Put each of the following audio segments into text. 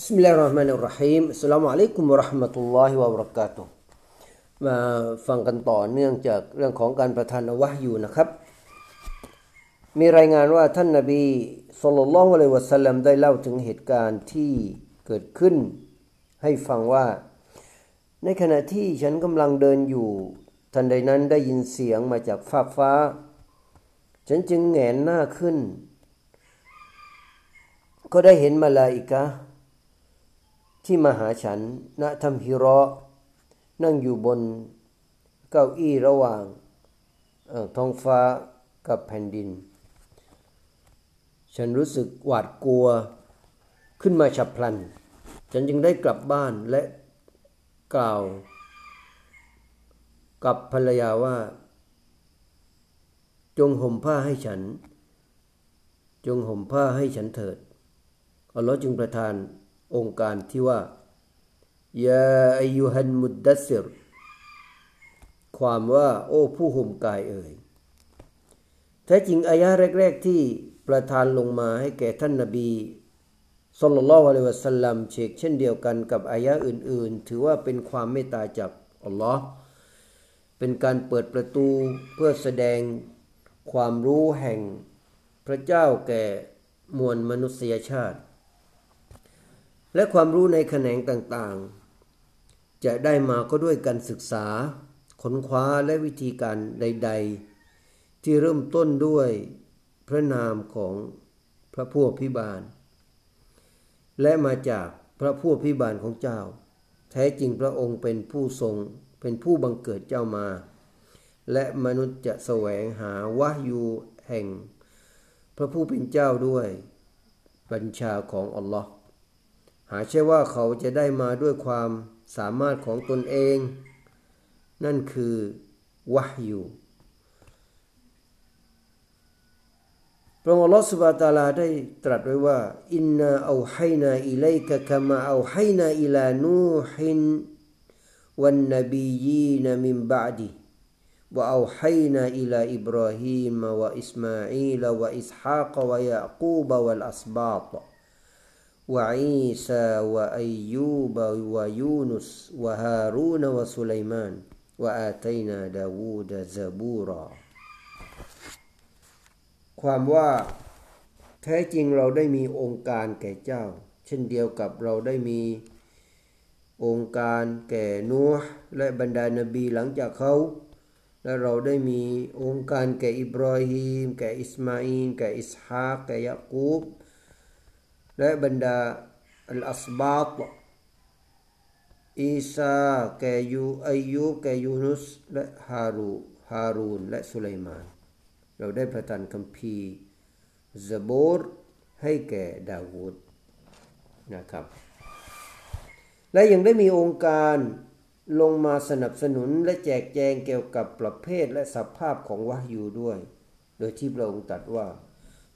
Bismillahirrahmanirrahim Assalamualaikum warahmatullahi wabarakatuh มาฟังกันต่อเนื่องจากเรื่องของการประทานวะอยู่นะครับ มีรายงานว่าท่านนาบีสุลต่านละวะเลวะสัลัมได้เล่าถึงเหตุการณ์ที่เกิดขึ้น ให้ฟังว่า ในขณะที่ฉันกำลังเดินอยู่ ทันใดนั้นได้ยินเสียงมาจากฟากฟ้า ฉันจึงแหงนหน้าขึ้น ก็ได้เห็นมาลาอิกะ ที่มาหาฉันณถ้ำฮิร์นั่งอยู่บนเก้าอี้ระหว่างท้องฟ้ากับแผ่นดิน ฉันรู้สึกหวาดกลัวขึ้นมาฉับพลัน ฉันจึงได้กลับบ้านและกล่าว กับภรรยาว่า จงห่มผ้าให้ฉัน จงห่มผ้าให้ฉันเถิดอัลลอฮ์จึงประทาน องค์การที่ว่ายาอายุฮันมุดดัสซิรความว่าโอ้ผู้ห่มกายเอ่ยแท้จริงอายะแรก ๆ ที่ประทานลงมาให้แก่ท่านนบีสุลต่านละอะลัยวะสัลลัมเชกเช่นเดียวกันกับอายะอื่น ๆ ถือว่าเป็นความเมตตาจากอัลลอฮ์เป็นการเปิดประตูเพื่อแสดงความรู้แห่งพระเจ้าแก่มวลมนุษยชาติ และความรู้ในแขนงต่างๆ จะได้มาก็ด้วยการศึกษา ค้นคว้าและวิธีการใด ๆ ที่เริ่มต้นด้วยพระนามของพระผู้อภิบาล และมาจากพระผู้อภิบาลของเจ้า แท้จริงพระองค์เป็นผู้ทรงเป็นผู้บังเกิดเจ้ามา และมนุษย์จะแสวงหาวะยูแห่ง พระผู้เป็นเจ้าด้วย บัญชาของอัลลอฮ์ หาใช่ว่าเขาจะได้มาด้วยความสามารถของตนเอง นั่นคือวะยูพระองค์ลอสุบาตาลาได้ตรัสไว้ว่า อินนาเอาให้นาอิเลกะกามาเอาให้นาอิลานูฮินวันนบียีนมิมบาดีว่าเอาให้นาอิลาอิบราฮิมวะอิสมาอีลวะอิสฮากวะยาคูบวะลอัสบาต وعيسى وأيوب ويونس وهارون وسليمان وآتينا داود زبورا ความว่าแท้จริงเราได้มีองค์การแก่เจ้า เช่นเดียวกับเราได้มีองค์การแก่นัวและบรรดานบีหลังจากเขา และเราได้มีองค์การแก่อิบราฮิมแก่อิสมาอินแก่อิสฮากแก่ยากูบ และบรรดาอัลอัสบาตอีซาแกยูอายุแกยูนุส และฮารูฮารูน และสุไลมาน เราได้ประทานคัมภีร์ซาบูรให้แก่ดาวูดนะครับ และยังได้มีองค์การลงมาสนับสนุนและแจกแจงเกี่ยวกับประเภทและสภาพของวะยูด้วย โดยที่พระองค์ตรัสว่า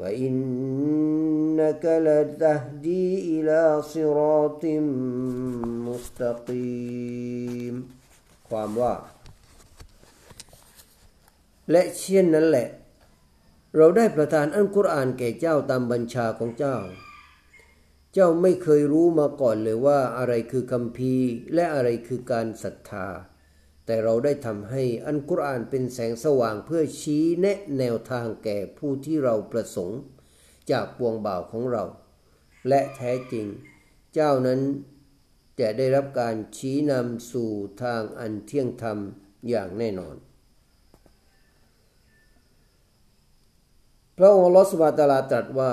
وإنك لتهدي إلى صراط مستقيم ความว่า และเช่นนั้นแหละ เราได้ประทานอัลกุรอานแก่เจ้าตามบัญชาของเจ้า เจ้าไม่เคยรู้มาก่อนเลยว่าอะไรคือคำพีร์และอะไรคือการศรัทธา แต่เราได้ทำให้อัลกุรอานเป็นแสงสว่างเพื่อชี้แนะแนวทางแก่ผู้ที่เราประสงค์ จากปวงบ่าวของเรา และแท้จริง เจ้านั้นจะได้รับการชี้นำสู่ทางอันเที่ยงธรรมอย่างแน่นอน พระองค์ลอสบาตาลาตรัสว่า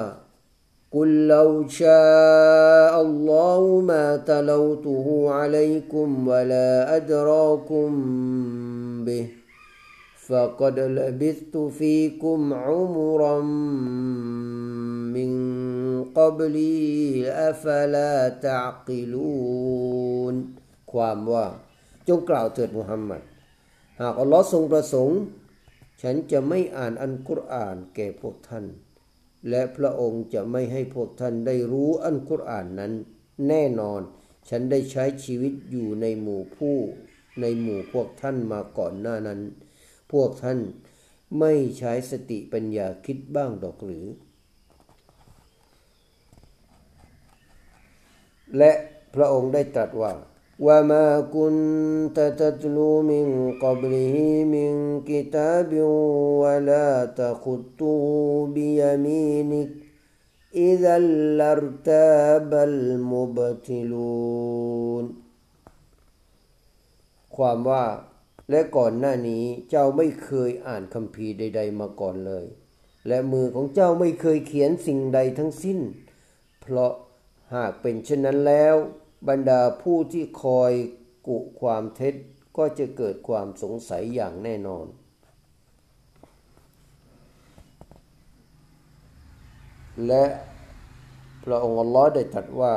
قل لو شاء الله ما تلوته عليكم ولا أدراكم به فقد لبثت فيكم عمرا من قبلي أفلا تعقلون ความว่าจงกล่าวเถิดมุฮัมมัด หากอัลลอฮ์ทรงประสงค์ ฉันจะไม่อ่านอันกุรอานแก่พวกท่าน และพระองค์จะไม่ให้พวกท่านได้รู้อันกุรอานนั้น แน่นอน ฉันได้ใช้ชีวิตอยู่ในหมู่ผู้ ในหมู่พวกท่านมาก่อนหน้านั้น พวกท่านไม่ใช้สติปัญญาคิดบ้างดอกหรือ และพระองค์ได้ตรัสว่า وما كنت تتلو من قبله من كتاب ولا تخطه بيمينك إذا لارتاب المبتلون ความว่า และก่อนหน้านี้เจ้าไม่เคยอ่านคัมภีร์ใด ๆ มาก่อนเลย และมือของเจ้าไม่เคยเขียนสิ่งใดทั้งสิ้น เพราะหากเป็นเช่นนั้นแล้ว บรรดาผู้ที่คอยกุความเท็จก็จะเกิดความสงสัยอย่างแน่นอน และพระองค์อัลลอฮ์ได้ตรัสว่า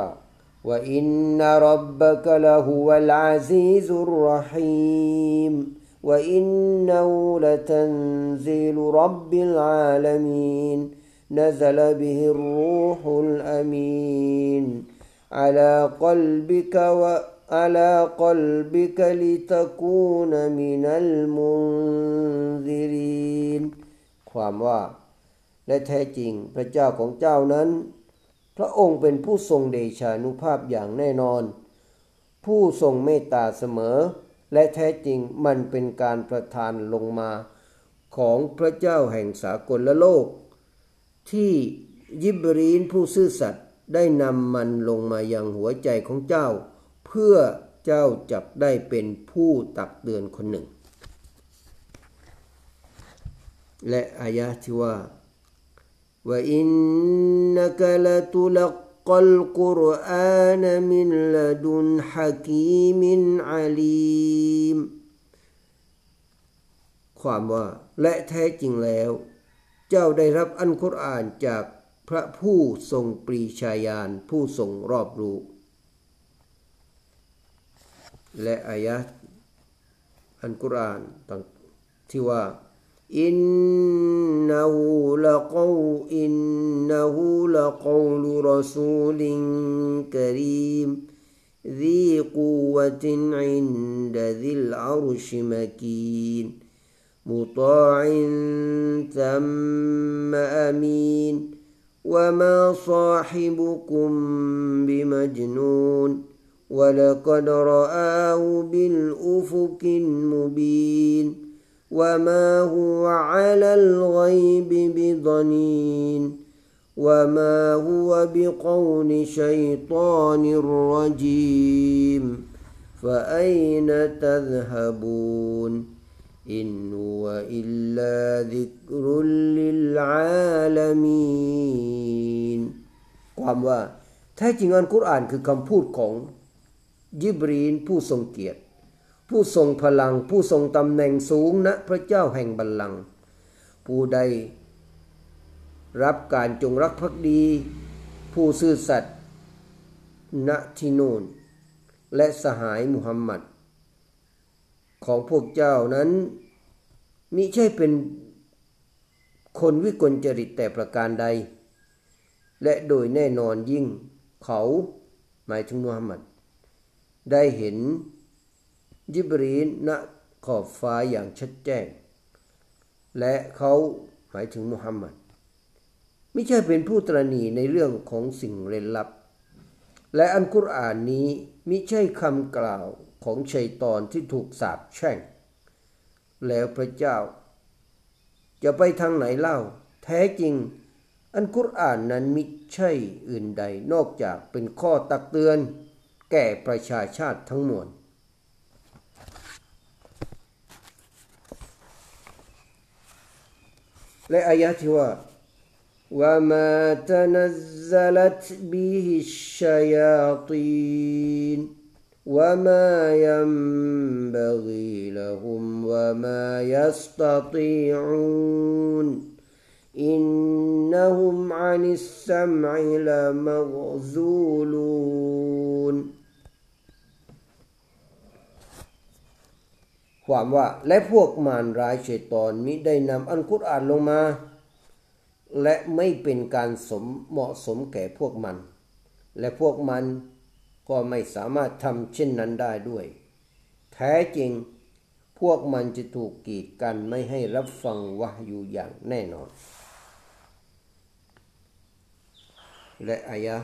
ว่าอินนรับบะกะละฮุวัลอาซีซุรรหีม وإنه لتنزيل رب العالمين نزل به الروح الأمين على قلبك وعلى قلبك لتكون من المنذرين ความว่า และแท้จริงพระเจ้าของเจ้านั้น พระองค์เป็นผู้ทรงเดชานุภาพอย่างแน่นอน ผู้ทรงเมตตาเสมอ และแท้จริงมันเป็นการประทานลงมาของพระเจ้าแห่งสากลละโลก ที่ยิบรีนผู้ซื่อสัตย์ ได้นำมันลงมายังหัวใจของเจ้า เพื่อเจ้าจับได้เป็นผู้ตักเตือนคนหนึ่ง และอายะที่ว่าว่าอินนักลตุลกัลกุรอานมินลดุนฮะกีมินอาลีมความว่าและแท้จริงแล้ว เจ้าได้รับอันคุรอานจาก พระผู้ทรงปรีชาญาณผู้ทรงรอบรู้ และอายะอันกุรอานที่ว่า إنه لقو إنه لقول رسول كريم ذي قوة عند ذي العرش مكين مطاع ثم أمين وما صاحبكم بمجنون ولقد رآه بالأفق المبين وما هو على الغيب بضنين وما هو بقول شيطان رجيم فأين تذهبون إن هو إلا ذكر للعالمين ความว่าแท้จริงอันกุรอานคือคำพูดของยิบรีนผู้ทรงเกียรติ ผู้ทรงพลังผู้ทรงตำแหน่งสูงณนะพระเจ้าแห่งบัลลังก์ผู้ใดรับการจงรักภักดี ผู้ซื่อสัตย์ณที่โน่นและสหายมุฮัมมัด ของพวกเจ้านั้นมิใช่เป็นคนวิกลจริตแต่ประการใด และโดยแน่นอนยิ่งเขาหมายถึงมุฮัมมัด ได้เห็นยิบรีนณขอบฟ้าอย่างชัดแจ้ง และเขาหมายถึงมุฮัมมัดไม่ใช่เป็นผู้ตรณีในเรื่องของสิ่งเร้นลับ และอันกุรอานนี้มิใช่คำกล่าว ของชัยตอนที่ถูกสาปแช่ง แล้วพระเจ้า จะไปทางไหนเล่า แท้จริง อันกุรอานนั้นมิใช่อื่นใดนอกจากเป็นข้อตักเตือน แก่ประชาชาติทั้งมวล และอายะที่ว่า وما تنزلت به الشياطين وما ينبغي لهم وما يستطيعون إنهم عن السمع لمغزولون ความว่าและพวกมารร้ายชัยตอนมิได้นำอันกุรอานลงมา และไม่เป็นการสมเหมาะสมแก่พวกมัน และพวกมัน ก็ไม่สามารถทำเช่นนั้นได้ด้วย แท้จริงพวกมันจะถูกกีดกันไม่ให้รับฟังوحيอย่างแน่นอน และอายะ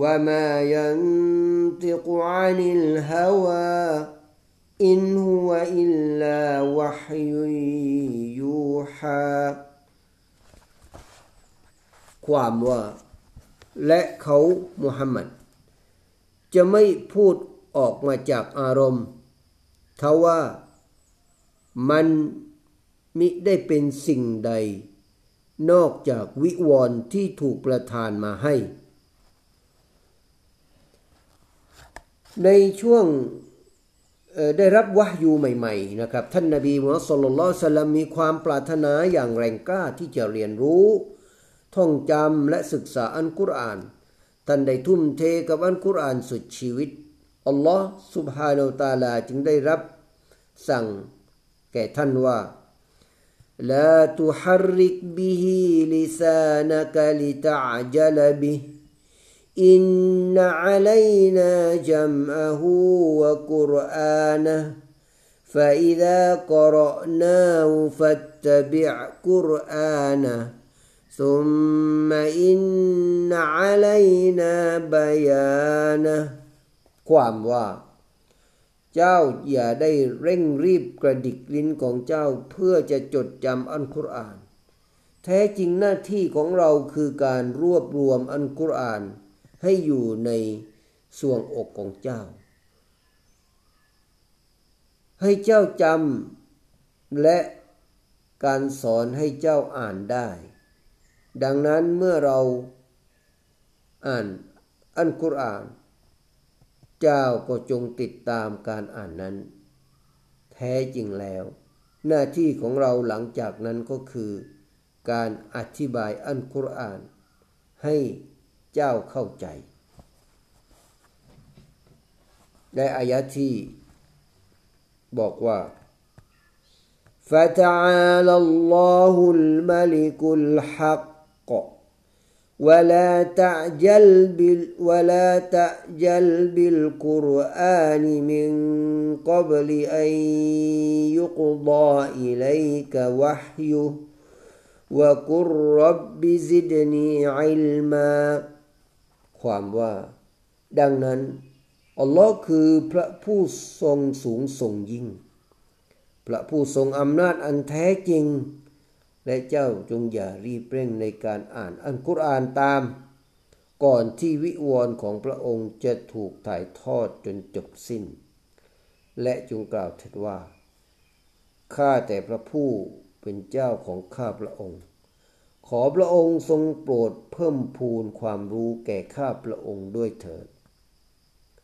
وما ينطق عن الهوى إن هو إلا وحيยูฮาความว่า และเขามุฮัมมัด จะไม่พูดออกมาจากอารมณ์ทว่ามันมิได้เป็นสิ่งใด นอกจากวิวรณ์ที่ถูกประทานมาให้ ในช่วงได้รับวะยูใหม่ ๆ นะครับ ท่านนาบีมุฮัมมัดสุลลัลสลัมมีความปรารถนาอย่างแรงกล้าที่จะเรียนรู้ ท่องจำและศึกษาอันกุรอาน ท่านได้ทุ่มเทกับอันกุรอานสุดชีวิต อัลลอฮ์ سبحانه และ تعالى จึงได้รับสั่งแก่ท่านว่า لا تحرك به لسانك لتعجل به إن علينا جمعه وقرآنه فإذا قرأناه فاتبع قرآنه ثم إن علينا بيانه ความว่า เจ้าอย่าได้เร่งรีบกระดิกลิ้นของเจ้าเพื่อจะจดจำอันกุรอาน แท้จริงหน้าที่ของเราคือการรวบรวมอันกุรอาน ให้อยู่ในส่วงอกของเจ้า ให้เจ้าจำและการสอนให้เจ้าอ่านได้ ดังนั้นเมื่อเราอ่านอันกุรอาน เจ้าก็จงติดตามการอ่านนั้น แท้จริงแล้ว หน้าที่ของเราหลังจากนั้นก็คือ การอธิบายอันกุรอาน ให้เจ้าเข้าใจในอายะที่บอกว่า فتعالى الله الملك الحق ولا تعجل بال ولا تعجل بالقرآن من قبل أن يقضى إليك وحيه وقل رب زدني علما ความว่า ดังนั้น อัลลอฮ์คือพระผู้ทรงสูงส่งยิ่ง พระผู้ทรงอำนาจอันแท้จริง และเจ้าจงอย่ารีบเร่งในการอ่านอันกุรอานตาม ก่อนที่วิวรณ์ของพระองค์จะถูกถ่ายทอดจนจบสิ้น และจงกล่าวเถิดว่าข้าแต่พระผู้เป็นเจ้าของข้าพระองค์ ขอพระองค์ทรงโปรดเพิ่มพูนความรู้แก่ข้าพระองค์ด้วยเถิด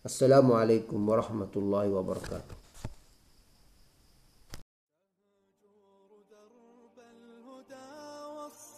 อัสสลามุอะลัยกุมวะราะห์มะตุลลอฮิวะบะเราะกาตุ